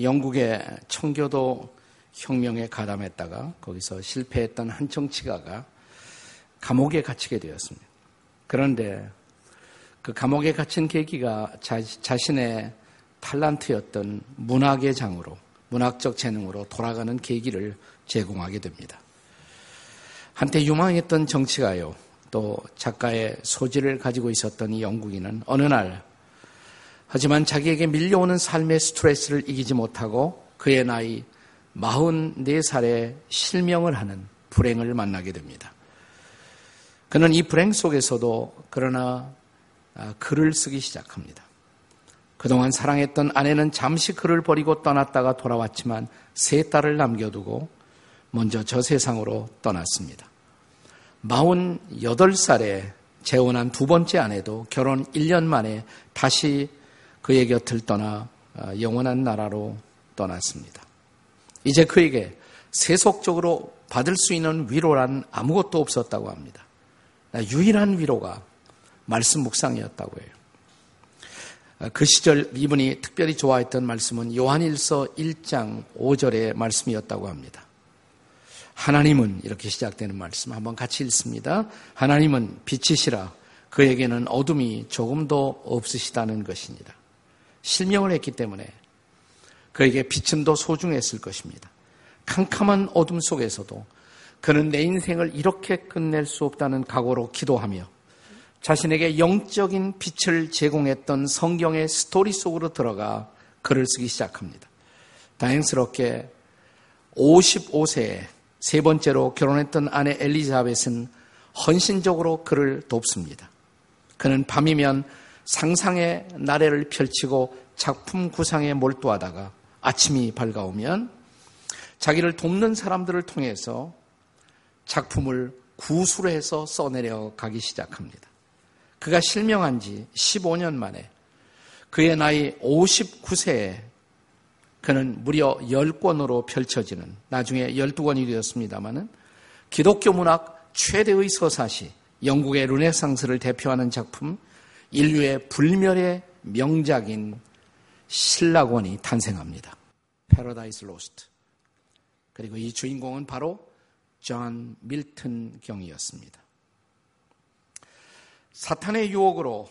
영국의 청교도 혁명에 가담했다가 거기서 실패했던 한 정치가가 감옥에 갇히게 되었습니다. 그런데 그 감옥에 갇힌 계기가 자, 자신의 탈란트였던 문학의 장으로 문학적 재능으로 돌아가는 계기를 제공하게 됩니다. 한때 유망했던 정치가요, 또 작가의 소질을 가지고 있었던 이 영국인은 어느 날 하지만 자기에게 밀려오는 삶의 스트레스를 이기지 못하고 그의 나이 44살에 실명을 하는 불행을 만나게 됩니다. 그는 이 불행 속에서도 그러나 아, 글을 쓰기 시작합니다. 그동안 사랑했던 아내는 잠시 그를 버리고 떠났다가 돌아왔지만 세 딸을 남겨두고 먼저 저 세상으로 떠났습니다. 48살에 재혼한 두 번째 아내도 결혼 1년 만에 다시 그의 곁을 떠나 아, 영원한 나라로 떠났습니다. 이제 그에게 세속적으로 받을 수 있는 위로란 아무것도 없었다고 합니다. 유일한 위로가 말씀 묵상이었다고 해요. 아, 그 시절 이분이 특별히 좋아했던 말씀은 요한일서 1장 5절의 말씀이었다고 합니다. 하나님은 이렇게 시작되는 말씀 한번 같이 읽습니다. 하나님은 빛이시라 그에게는 어둠이 조금도 없으시다는 것이니라. 실명을 했기 때문에 그에게 빛은 더 소중했을 것입니다. 캄캄한 어둠 속에서도 그는 내 인생을 이렇게 끝낼 수 없다는 각오로 기도하며 자신에게 영적인 빛을 제공했던 성경의 스토리 속으로 들어가 글을 쓰기 시작합니다. 다행스럽게 55세에 세 번째로 결혼했던 아내 엘리자벳은 헌신적으로 그를 돕습니다. 그는 밤이면 상상의 나래를 펼치고 작품 구상에 몰두하다가 아침이 밝아오면 자기를 돕는 사람들을 통해서 작품을 구술해서 써내려 가기 시작합니다. 그가 실명한 지 15년 만에 그의 나이 59세에 그는 무려 10권으로 펼쳐지는 나중에 12권이 되었습니다마는 기독교 문학 최대의 서사시 영국의 르네상스를 대표하는 작품 인류의 불멸의 명작인 실낙원이 탄생합니다. Paradise Lost. 그리고 이 주인공은 바로 존 밀튼 경이었습니다. 사탄의 유혹으로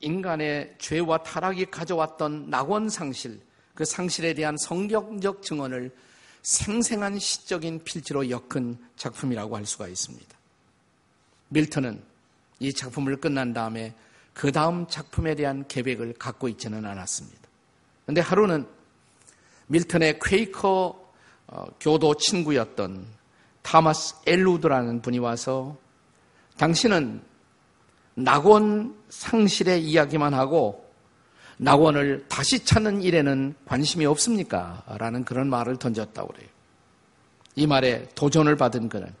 인간의 죄와 타락이 가져왔던 낙원 상실, 그 상실에 대한 성경적 증언을 생생한 시적인 필지로 엮은 작품이라고 할 수가 있습니다. 밀턴은 이 작품을 끝난 다음에 그 다음 작품에 대한 계획을 갖고 있지는 않았습니다. 그런데 하루는 밀턴의 퀘이커 어, 교도 친구였던 타마스 엘루드라는 분이 와서 당신은 낙원 상실의 이야기만 하고 낙원을 다시 찾는 일에는 관심이 없습니까? 라는 그런 말을 던졌다고 그래요. 이 말에 도전을 받은 그는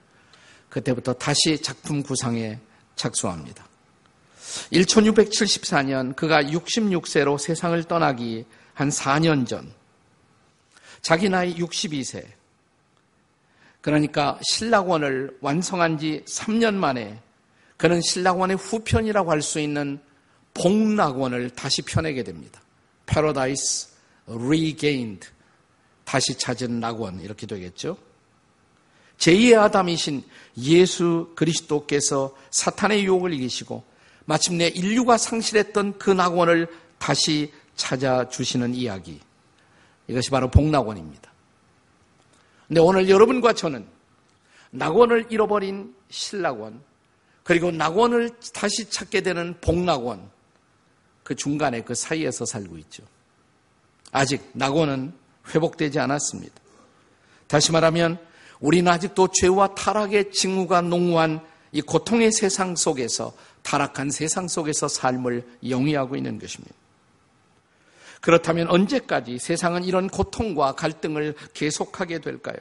그때부터 다시 작품 구상에 착수합니다. 1674년 그가 66세로 세상을 떠나기 한 4년 전 자기 나이 62세 그러니까 신락원을 완성한 지 3년 만에 그는 신락원의 후편이라고 할 수 있는 복락원을 다시 펴내게 됩니다. Paradise Regained 다시 찾은 낙원 이렇게 되겠죠. 제2의 아담이신 예수 그리스도께서 사탄의 유혹을 이기시고 마침내 인류가 상실했던 그 낙원을 다시 찾아주시는 이야기. 이것이 바로 복낙원입니다. 근데 오늘 여러분과 저는 낙원을 잃어버린 신낙원, 그리고 낙원을 다시 찾게 되는 복낙원, 그 중간에 그 사이에서 살고 있죠. 아직 낙원은 회복되지 않았습니다. 다시 말하면 우리는 아직도 죄와 타락의 징후가 농후한 이 고통의 세상 속에서 타락한 세상 속에서 삶을 영위하고 있는 것입니다. 그렇다면 언제까지 세상은 이런 고통과 갈등을 계속하게 될까요?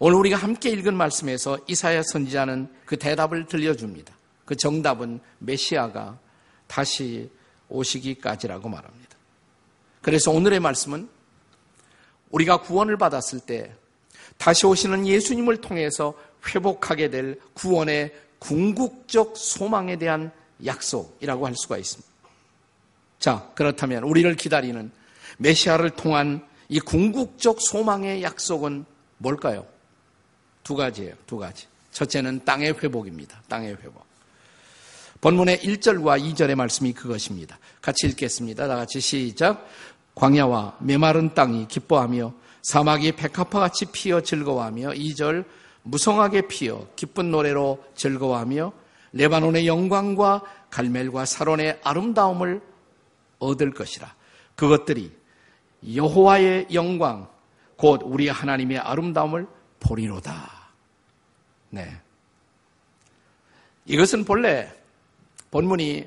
오늘 우리가 함께 읽은 말씀에서 이사야 선지자는 그 대답을 들려줍니다. 그 정답은 메시아가 다시 오시기까지라고 말합니다. 그래서 오늘의 말씀은 우리가 구원을 받았을 때 다시 오시는 예수님을 통해서 회복하게 될 구원의 궁극적 소망에 대한 약속이라고 할 수가 있습니다. 자, 그렇다면 우리를 기다리는 메시아를 통한 이 궁극적 소망의 약속은 뭘까요? 두 가지예요. 두 가지. 첫째는 땅의 회복입니다. 땅의 회복. 본문의 1절과 2절의 말씀이 그것입니다. 같이 읽겠습니다. 다 같이 시작. 광야와 메마른 땅이 기뻐하며 사막이 백합화같이 피어 즐거워하며 2절 무성하게 피어 기쁜 노래로 즐거워하며 레바논의 영광과 갈멜과 사론의 아름다움을 얻을 것이라. 그것들이 여호와의 영광 곧 우리 하나님의 아름다움을 보리로다. 네. 이것은 본래 본문이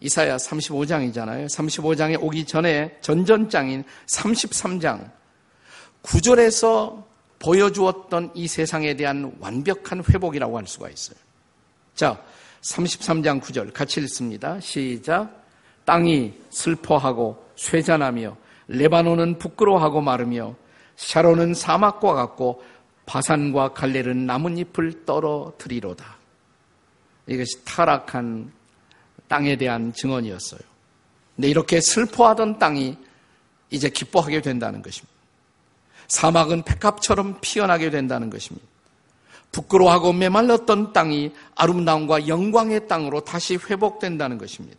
이사야 35장이잖아요. 35장에 오기 전에 전전장인 33장 9절에서 보여주었던 이 세상에 대한 완벽한 회복이라고 할 수가 있어요. 자, 33장 9절 같이 읽습니다. 시작. 땅이 슬퍼하고 쇠잔하며 레바논은 부끄러워하고 마르며 샤론은 사막과 같고 바산과 갈레는 나뭇잎을 떨어뜨리로다. 이것이 타락한 땅에 대한 증언이었어요. 근데 이렇게 슬퍼하던 땅이 이제 기뻐하게 된다는 것입니다. 사막은 백합처럼 피어나게 된다는 것입니다. 부끄러워하고 메말랐던 땅이 아름다움과 영광의 땅으로 다시 회복된다는 것입니다.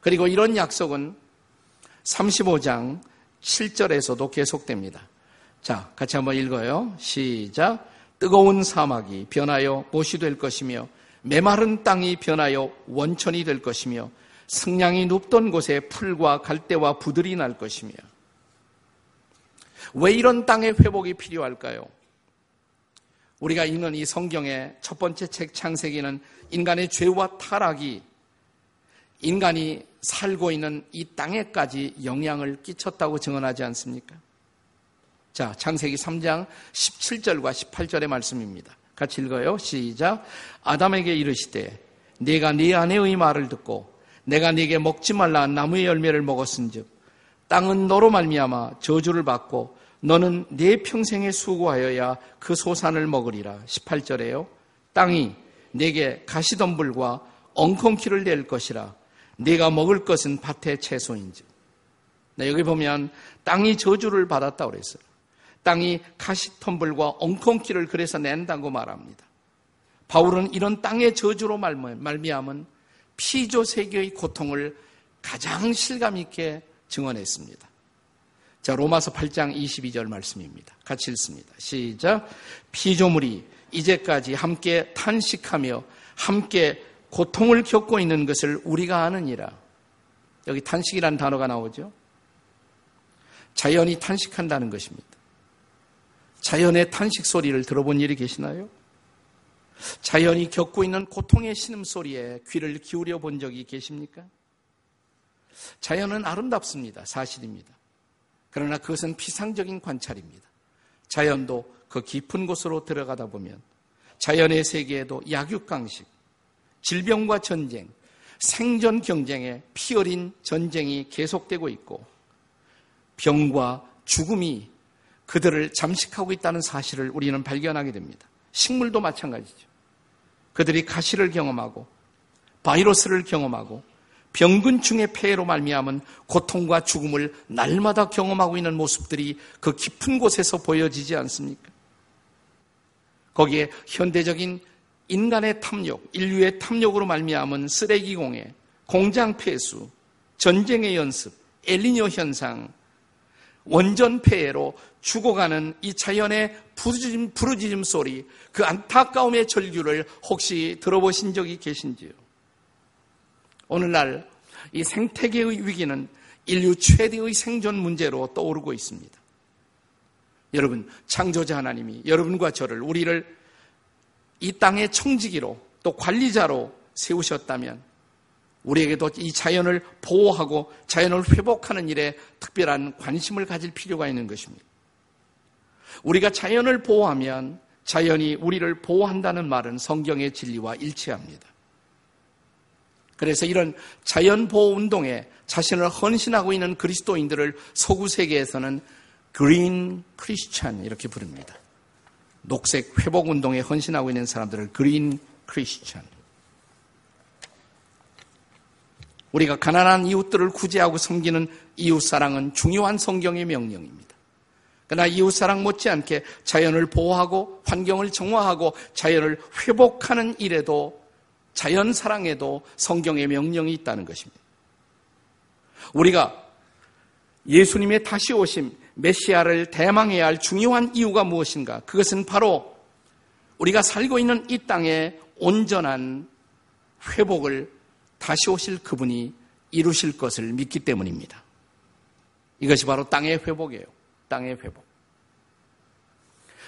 그리고 이런 약속은 35장 7절에서도 계속됩니다. 자, 같이 한번 읽어요. 시작. 뜨거운 사막이 변하여 못이 될 것이며 메마른 땅이 변하여 원천이 될 것이며 승량이 눕던 곳에 풀과 갈대와 부들이 날 것이며 왜 이런 땅의 회복이 필요할까요? 우리가 읽는 이 성경의 첫 번째 책 창세기는 인간의 죄와 타락이 인간이 살고 있는 이 땅에까지 영향을 끼쳤다고 증언하지 않습니까? 자, 창세기 3장 17절과 18절의 말씀입니다. 같이 읽어요. 시작. 아담에게 이르시되 네가 네 아내의 말을 듣고 내가 네게 먹지 말라 나무의 열매를 먹었은즉 땅은 너로 말미암아 저주를 받고 너는 네 평생에 수고하여야 그 소산을 먹으리라. 18절에요. 땅이 네게 가시덤불과 엉겅퀴를 낼 것이라. 네가 먹을 것은 밭의 채소인지. 네, 여기 보면 땅이 저주를 받았다 그랬어요. 땅이 가시덤불과 엉겅퀴를 그래서 낸다고 말합니다. 바울은 이런 땅의 저주로 말미암은 피조 세계의 고통을 가장 실감 있게 증언했습니다. 자, 로마서 8장 22절 말씀입니다. 같이 읽습니다. 시작. 피조물이 이제까지 함께 탄식하며 함께 고통을 겪고 있는 것을 우리가 아느니라. 여기 탄식이라는 단어가 나오죠. 자연이 탄식한다는 것입니다. 자연의 탄식 소리를 들어본 일이 계시나요? 자연이 겪고 있는 고통의 신음소리에 귀를 기울여 본 적이 계십니까? 자연은 아름답습니다. 사실입니다. 그러나 그것은 피상적인 관찰입니다. 자연도 그 깊은 곳으로 들어가다 보면 자연의 세계에도 약육강식, 질병과 전쟁, 생존 경쟁에 피 어린 전쟁이 계속되고 있고 병과 죽음이 그들을 잠식하고 있다는 사실을 우리는 발견하게 됩니다. 식물도 마찬가지죠. 그들이 가시를 경험하고 바이러스를 경험하고 병근충의 폐해로 말미암은 고통과 죽음을 날마다 경험하고 있는 모습들이 그 깊은 곳에서 보여지지 않습니까? 거기에 현대적인 인간의 탐욕, 인류의 탐욕으로 말미암은 쓰레기 공해, 공장 폐수, 전쟁의 연습, 엘리뇨 현상, 원전 폐해로 죽어가는 이 자연의 부르짖음, 부르짖음 소리, 그 안타까움의 절규를 혹시 들어보신 적이 계신지요? 오늘날 이 생태계의 위기는 인류 최대의 생존 문제로 떠오르고 있습니다. 여러분, 창조자 하나님이 여러분과 저를, 우리를 이 땅의 청지기로 또 관리자로 세우셨다면 우리에게도 이 자연을 보호하고 자연을 회복하는 일에 특별한 관심을 가질 필요가 있는 것입니다. 우리가 자연을 보호하면 자연이 우리를 보호한다는 말은 성경의 진리와 일치합니다. 그래서 이런 자연 보호 운동에 자신을 헌신하고 있는 그리스도인들을 서구 세계에서는 그린 크리스찬 이렇게 부릅니다. 녹색 회복 운동에 헌신하고 있는 사람들을 그린 크리스찬. 우리가 가난한 이웃들을 구제하고 섬기는 이웃 사랑은 중요한 성경의 명령입니다. 그러나 이웃 사랑 못지않게 자연을 보호하고 환경을 정화하고 자연을 회복하는 일에도 자연 사랑에도 성경의 명령이 있다는 것입니다. 우리가 예수님의 다시 오심, 메시아를 대망해야 할 중요한 이유가 무엇인가? 그것은 바로 우리가 살고 있는 이 땅의 온전한 회복을 다시 오실 그분이 이루실 것을 믿기 때문입니다. 이것이 바로 땅의 회복이에요. 땅의 회복.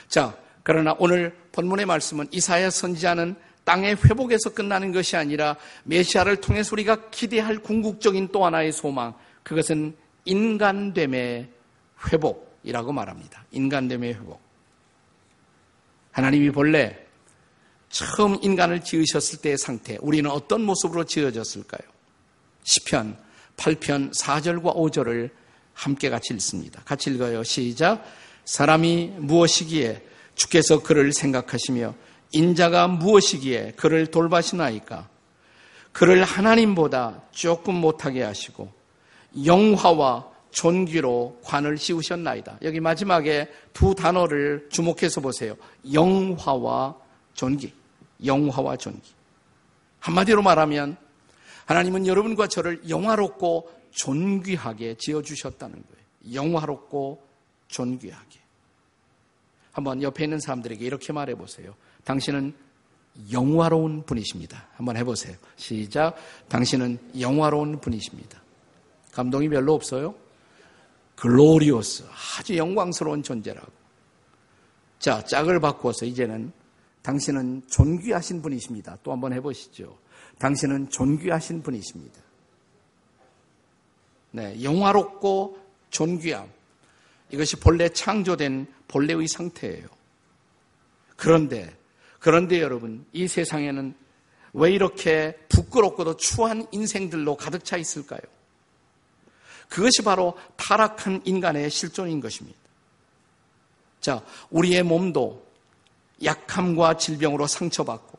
자, 그러나 오늘 본문의 말씀은 이사야 선지자는 땅의 회복에서 끝나는 것이 아니라 메시아를 통해서 우리가 기대할 궁극적인 또 하나의 소망, 그것은 인간됨의 회복이라고 말합니다. 인간됨의 회복. 하나님이 본래 처음 인간을 지으셨을 때의 상태, 우리는 어떤 모습으로 지어졌을까요? 10편, 8편, 4절과 5절을 함께 같이 읽습니다. 같이 읽어요. 시작. 사람이 무엇이기에 주께서 그를 생각하시며 인자가 무엇이기에 그를 돌바시나이까? 그를 하나님보다 조금 못하게 하시고 영화와 존귀로 관을 씌우셨나이다. 여기 마지막에 두 단어를 주목해서 보세요. 영화와 존귀. 영화와 존귀. 한마디로 말하면 하나님은 여러분과 저를 영화롭고 존귀하게 지어주셨다는 거예요. 영화롭고 존귀하게. 한번 옆에 있는 사람들에게 이렇게 말해 보세요. 당신은 영화로운 분이십니다. 한번 해보세요. 시작. 당신은 영화로운 분이십니다. 감동이 별로 없어요? 글로리오스. 아주 영광스러운 존재라고. 자, 짝을 바꾸어서 이제는 당신은 존귀하신 분이십니다. 또 한번 해보시죠. 당신은 존귀하신 분이십니다. 네, 영화롭고 존귀함. 이것이 본래 창조된 본래의 상태예요. 그런데, 그런데 여러분, 이 세상에는 왜 이렇게 부끄럽고도 추한 인생들로 가득 차 있을까요? 그것이 바로 타락한 인간의 실존인 것입니다. 자, 우리의 몸도 약함과 질병으로 상처받고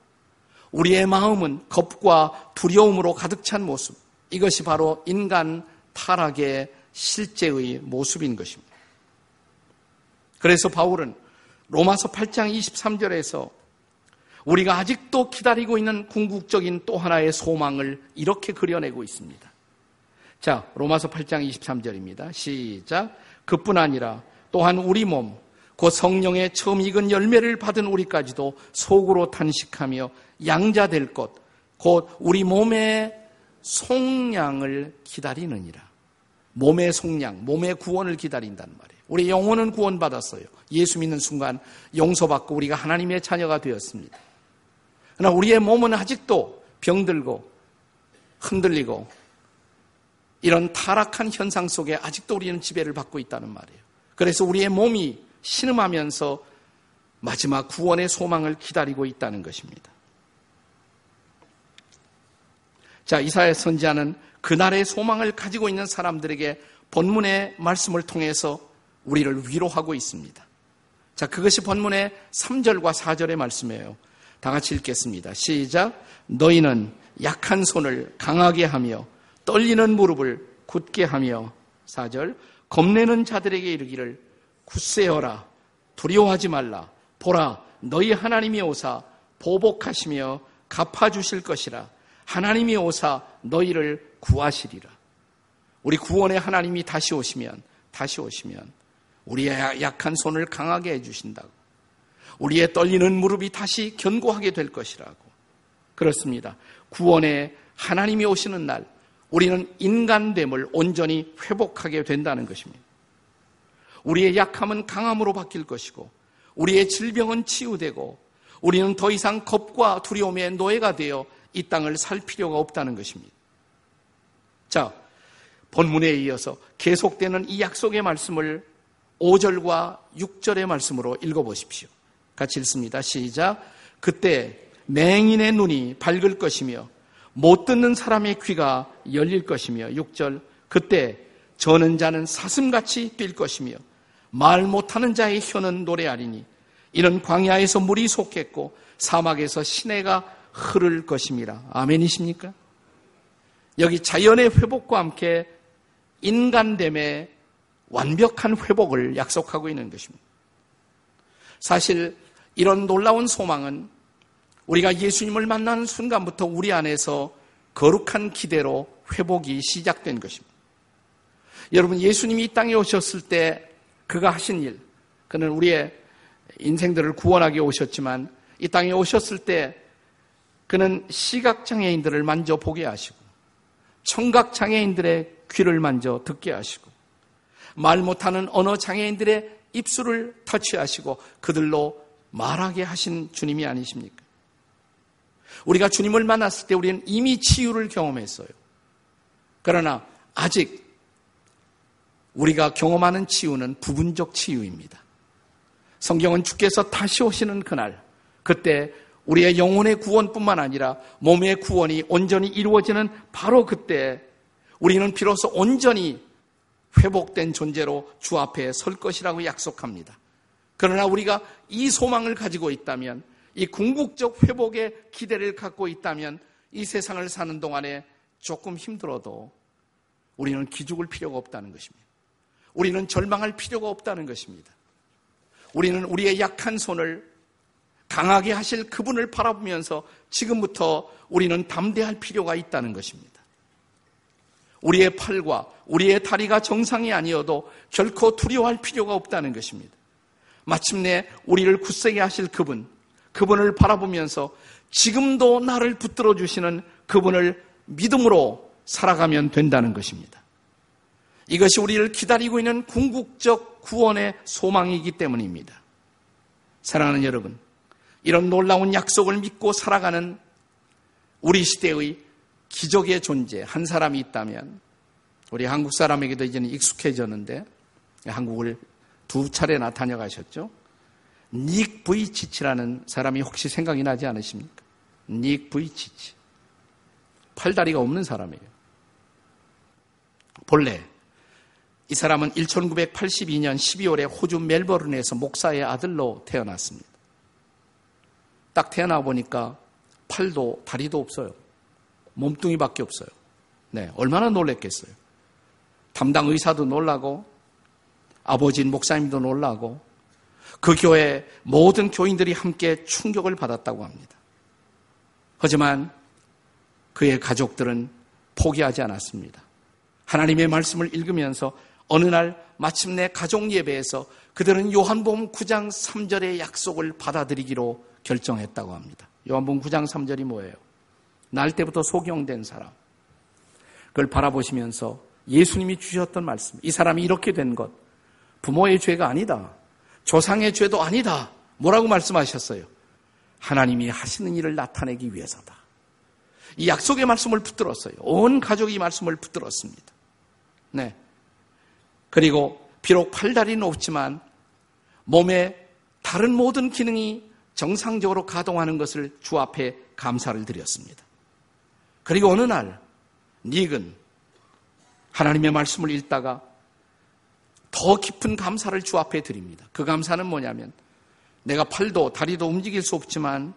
우리의 마음은 겁과 두려움으로 가득 찬 모습. 이것이 바로 인간 타락의 실제의 모습인 것입니다. 그래서 바울은 로마서 8장 23절에서 우리가 아직도 기다리고 있는 궁극적인 또 하나의 소망을 이렇게 그려내고 있습니다. 자, 로마서 8장 23절입니다. 시작. 그뿐 아니라 또한 우리 몸, 그 성령의 처음 익은 열매를 받은 우리까지도 속으로 탄식하며 양자될 것, 곧 우리 몸의 속량을 기다리느니라. 몸의 속량, 몸의 구원을 기다린다는 말이에요. 우리 영혼은 구원받았어요. 예수 믿는 순간 용서받고 우리가 하나님의 자녀가 되었습니다. 그러나 우리의 몸은 아직도 병들고 흔들리고 이런 타락한 현상 속에 아직도 우리는 지배를 받고 있다는 말이에요. 그래서 우리의 몸이 신음하면서 마지막 구원의 소망을 기다리고 있다는 것입니다. 자, 이사의 선지자는 그날의 소망을 가지고 있는 사람들에게 본문의 말씀을 통해서 우리를 위로하고 있습니다. 자, 그것이 본문의 3절과 4절의 말씀이에요. 다 같이 읽겠습니다. 시작. 너희는 약한 손을 강하게 하며 떨리는 무릎을 굳게 하며 4절. 겁내는 자들에게 이르기를 굳세어라 두려워하지 말라 보라 너희 하나님이 오사 보복하시며 갚아주실 것이라 하나님이 오사 너희를 구하시리라 우리 구원의 하나님이 다시 오시면 다시 오시면 우리의 약한 손을 강하게 해주신다고. 우리의 떨리는 무릎이 다시 견고하게 될 것이라고. 그렇습니다. 구원의 하나님이 오시는 날 우리는 인간됨을 온전히 회복하게 된다는 것입니다. 우리의 약함은 강함으로 바뀔 것이고 우리의 질병은 치유되고 우리는 더 이상 겁과 두려움의 노예가 되어 이 땅을 살 필요가 없다는 것입니다. 자, 본문에 이어서 계속되는 이 약속의 말씀을 5절과 6절의 말씀으로 읽어보십시오. 같이 읽습니다. 시작. 그때 맹인의 눈이 밝을 것이며 못 듣는 사람의 귀가 열릴 것이며 6절. 그때 저는 자는 사슴같이 뛸 것이며 말 못하는 자의 혀는 노래하리니 이는 광야에서 물이 솟겠고 사막에서 시내가 흐를 것입니다. 아멘이십니까? 여기 자연의 회복과 함께 인간됨의 완벽한 회복을 약속하고 있는 것입니다. 사실 이런 놀라운 소망은 우리가 예수님을 만나는 순간부터 우리 안에서 거룩한 기대로 회복이 시작된 것입니다. 여러분, 예수님이 이 땅에 오셨을 때 그가 하신 일, 그는 우리의 인생들을 구원하기 오셨지만 이 땅에 오셨을 때 그는 시각장애인들을 만져 보게 하시고 청각장애인들의 귀를 만져 듣게 하시고 말 못하는 언어 장애인들의 입술을 터치하시고 그들로 말하게 하신 주님이 아니십니까? 우리가 주님을 만났을 때 우리는 이미 치유를 경험했어요. 그러나 아직 우리가 경험하는 치유는 부분적 치유입니다. 성경은 주께서 다시 오시는 그날, 그때 우리의 영혼의 구원뿐만 아니라 몸의 구원이 온전히 이루어지는 바로 그때 우리는 비로소 온전히 회복된 존재로 주 앞에 설 것이라고 약속합니다. 그러나 우리가 이 소망을 가지고 있다면, 이 궁극적 회복의 기대를 갖고 있다면, 이 세상을 사는 동안에 조금 힘들어도 우리는 기죽을 필요가 없다는 것입니다. 우리는 절망할 필요가 없다는 것입니다. 우리는 우리의 약한 손을 강하게 하실 그분을 바라보면서 지금부터 우리는 담대할 필요가 있다는 것입니다. 우리의 팔과 우리의 다리가 정상이 아니어도 결코 두려워할 필요가 없다는 것입니다. 마침내 우리를 굳세게 하실 그분, 그분을 바라보면서 지금도 나를 붙들어 주시는 그분을 믿음으로 살아가면 된다는 것입니다. 이것이 우리를 기다리고 있는 궁극적 구원의 소망이기 때문입니다. 사랑하는 여러분, 이런 놀라운 약속을 믿고 살아가는 우리 시대의 기적의 존재 한 사람이 있다면 우리 한국 사람에게도 이제는 익숙해졌는데 한국을 두 차례나 다녀가셨죠. 닉 브이치치라는 사람이 혹시 생각이 나지 않으십니까? 닉 브이치치. 팔다리가 없는 사람이에요. 본래 이 사람은 1982년 12월에 호주 멜버른에서 목사의 아들로 태어났습니다. 딱 태어나 보니까 팔도 다리도 없어요. 몸뚱이밖에 없어요. 네, 얼마나 놀랬겠어요. 담당 의사도 놀라고 아버지인 목사님도 놀라고 그 교회 모든 교인들이 함께 충격을 받았다고 합니다. 하지만 그의 가족들은 포기하지 않았습니다. 하나님의 말씀을 읽으면서 어느 날 마침내 가족 예배에서 그들은 요한복음 9장 3절의 약속을 받아들이기로 결정했다고 합니다. 요한복음 9장 3절이 뭐예요? 날 때부터 소경된 사람. 그걸 바라보시면서 예수님이 주셨던 말씀. 이 사람이 이렇게 된 것. 부모의 죄가 아니다. 조상의 죄도 아니다. 뭐라고 말씀하셨어요? 하나님이 하시는 일을 나타내기 위해서다. 이 약속의 말씀을 붙들었어요. 온 가족이 이 말씀을 붙들었습니다. 네. 그리고 비록 팔다리는 없지만 몸의 다른 모든 기능이 정상적으로 가동하는 것을 주 앞에 감사를 드렸습니다. 그리고 어느 날 닉은 하나님의 말씀을 읽다가 더 깊은 감사를 주 앞에 드립니다. 그 감사는 뭐냐면 내가 팔도 다리도 움직일 수 없지만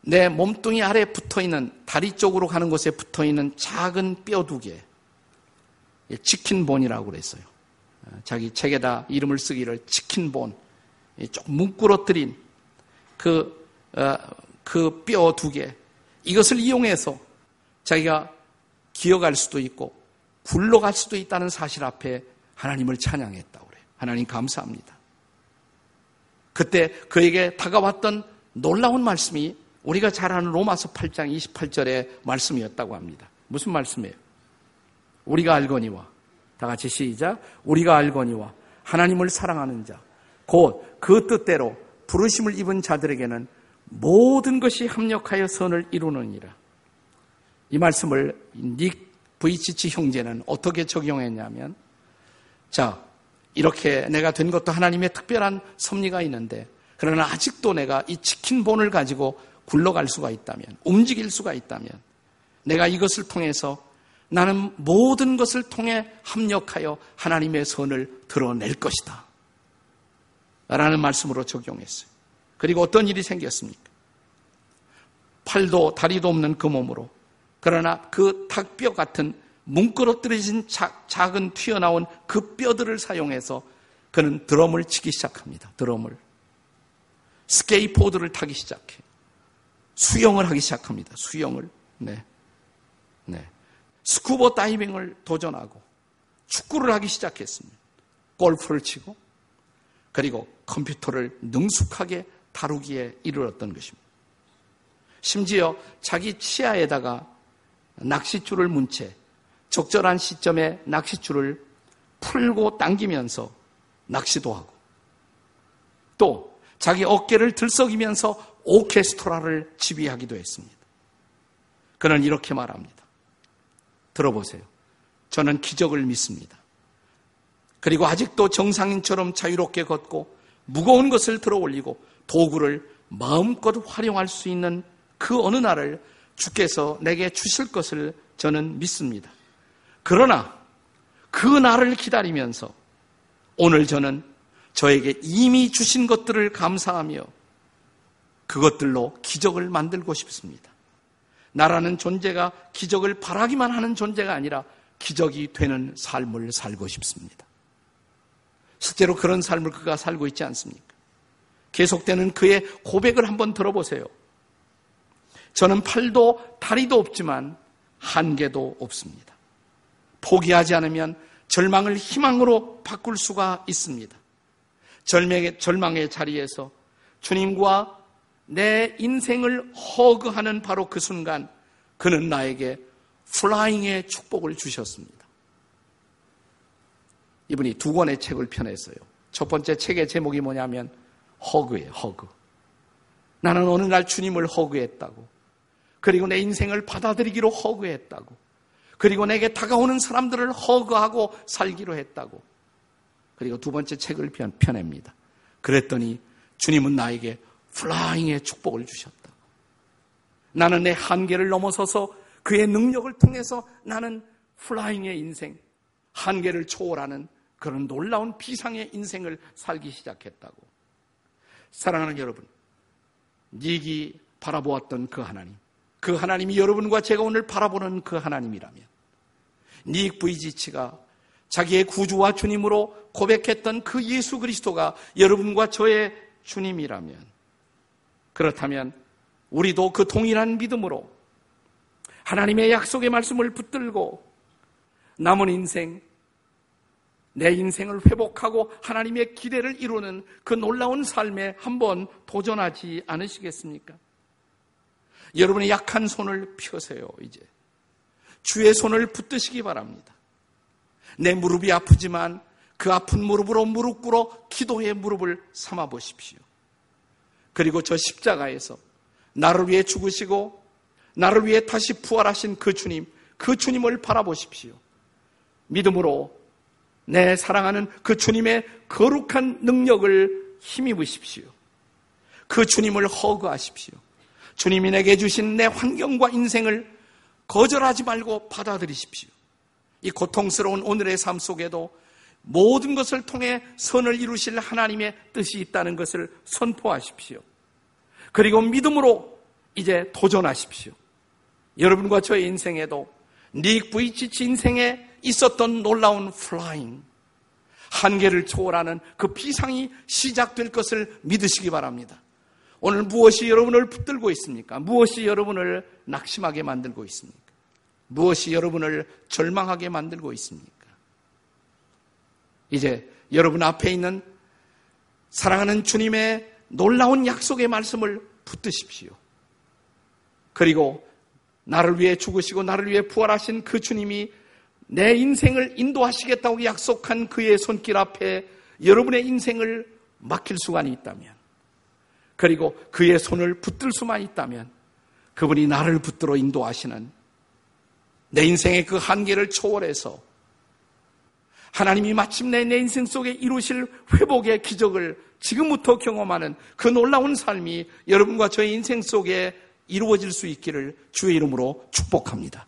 내 몸뚱이 아래 붙어 있는 다리 쪽으로 가는 곳에 붙어 있는 작은 뼈 두 개, 치킨본이라고 그랬어요. 자기 책에다 이름을 쓰기를 치킨본, 조금 뭉꾸러뜨린 그, 어, 그뼈 두 개, 이것을 이용해서 자기가 기어갈 수도 있고 굴러갈 수도 있다는 사실 앞에 하나님을 찬양했다고 그래요. 하나님 감사합니다. 그때 그에게 다가왔던 놀라운 말씀이 우리가 잘 아는 로마서 8장 28절의 말씀이었다고 합니다. 무슨 말씀이에요? 우리가 알거니와 다 같이 시작. 우리가 알거니와 하나님을 사랑하는 자, 곧 그 뜻대로 부르심을 입은 자들에게는 모든 것이 합력하여 선을 이루느니라. 이 말씀을 닉 브이치치 형제는 어떻게 적용했냐면, 자, 이렇게 내가 된 것도 하나님의 특별한 섭리가 있는데, 그러나 아직도 내가 이 치킨본을 가지고 굴러갈 수가 있다면, 움직일 수가 있다면, 내가 이것을 통해서 나는 모든 것을 통해 합력하여 하나님의 선을 드러낼 것이다. 라는 말씀으로 적용했어요. 그리고 어떤 일이 생겼습니까? 팔도 다리도 없는 그 몸으로 그러나 그 닭뼈 같은 뭉그러뜨려진 작은 튀어나온 그 뼈들을 사용해서 그는 드럼을 치기 시작합니다. 드럼을. 스케이트보드를 타기 시작해. 수영을 하기 시작합니다. 수영을. 네. 네. 스쿠버 다이빙을 도전하고 축구를 하기 시작했습니다. 골프를 치고 그리고 컴퓨터를 능숙하게 다루기에 이르렀던 것입니다. 심지어 자기 치아에다가 낚싯줄을 문 채 적절한 시점에 낚싯줄을 풀고 당기면서 낚시도 하고 또 자기 어깨를 들썩이면서 오케스트라를 지휘하기도 했습니다. 그는 이렇게 말합니다. 들어보세요. 저는 기적을 믿습니다. 그리고 아직도 정상인처럼 자유롭게 걷고 무거운 것을 들어 올리고 도구를 마음껏 활용할 수 있는 그 어느 날을 주께서 내게 주실 것을 저는 믿습니다. 그러나 그 날을 기다리면서 오늘 저는 저에게 이미 주신 것들을 감사하며 그것들로 기적을 만들고 싶습니다. 나라는 존재가 기적을 바라기만 하는 존재가 아니라 기적이 되는 삶을 살고 싶습니다. 실제로 그런 삶을 그가 살고 있지 않습니까? 계속되는 그의 고백을 한번 들어보세요. 저는 팔도 다리도 없지만 한계도 없습니다. 포기하지 않으면 절망을 희망으로 바꿀 수가 있습니다. 절망의, 절망의 자리에서 주님과 내 인생을 허그하는 바로 그 순간 그는 나에게 플라잉의 축복을 주셨습니다. 이분이 두 권의 책을 펴냈어요. 첫 번째 책의 제목이 뭐냐면 허그예요, 허그. 나는 어느 날 주님을 허그했다고. 그리고 내 인생을 받아들이기로 허그했다고. 그리고 내게 다가오는 사람들을 허그하고 살기로 했다고. 그리고 두 번째 책을 펴냅니다. 그랬더니 주님은 나에게 flying의 축복을 주셨다. 나는 내 한계를 넘어서서 그의 능력을 통해서 나는 flying의 인생, 한계를 초월하는 그런 놀라운 비상의 인생을 살기 시작했다고. 사랑하는 여러분, 닉이 바라보았던 그 하나님, 그 하나님이 여러분과 제가 오늘 바라보는 그 하나님이라면 닉 부이치치가 자기의 구주와 주님으로 고백했던 그 예수 그리스도가 여러분과 저의 주님이라면 그렇다면 우리도 그 동일한 믿음으로 하나님의 약속의 말씀을 붙들고 남은 인생 내 인생을 회복하고 하나님의 기대를 이루는 그 놀라운 삶에 한번 도전하지 않으시겠습니까? 여러분의 약한 손을 펴세요, 이제. 주의 손을 붙드시기 바랍니다. 내 무릎이 아프지만 그 아픈 무릎으로 무릎 꿇어 기도의 무릎을 삼아 보십시오. 그리고 저 십자가에서 나를 위해 죽으시고 나를 위해 다시 부활하신 그 주님, 그 주님을 바라보십시오. 믿음으로 내 사랑하는 그 주님의 거룩한 능력을 힘입으십시오. 그 주님을 허그하십시오. 주님이 내게 주신 내 환경과 인생을 거절하지 말고 받아들이십시오. 이 고통스러운 오늘의 삶 속에도 모든 것을 통해 선을 이루실 하나님의 뜻이 있다는 것을 선포하십시오. 그리고 믿음으로 이제 도전하십시오. 여러분과 저의 인생에도 닉 부이치치 인생에 있었던 놀라운 flying, 한계를 초월하는 그 비상이 시작될 것을 믿으시기 바랍니다. 오늘 무엇이 여러분을 붙들고 있습니까? 무엇이 여러분을 낙심하게 만들고 있습니까? 무엇이 여러분을 절망하게 만들고 있습니까? 이제 여러분 앞에 있는 사랑하는 주님의 놀라운 약속의 말씀을 붙드십시오. 그리고 나를 위해 죽으시고 나를 위해 부활하신 그 주님이 내 인생을 인도하시겠다고 약속한 그의 손길 앞에 여러분의 인생을 맡길 수만 있다면 그리고 그의 손을 붙들 수만 있다면 그분이 나를 붙들어 인도하시는 내 인생의 그 한계를 초월해서 하나님이 마침내 내 인생 속에 이루실 회복의 기적을 지금부터 경험하는 그 놀라운 삶이 여러분과 저의 인생 속에 이루어질 수 있기를 주의 이름으로 축복합니다.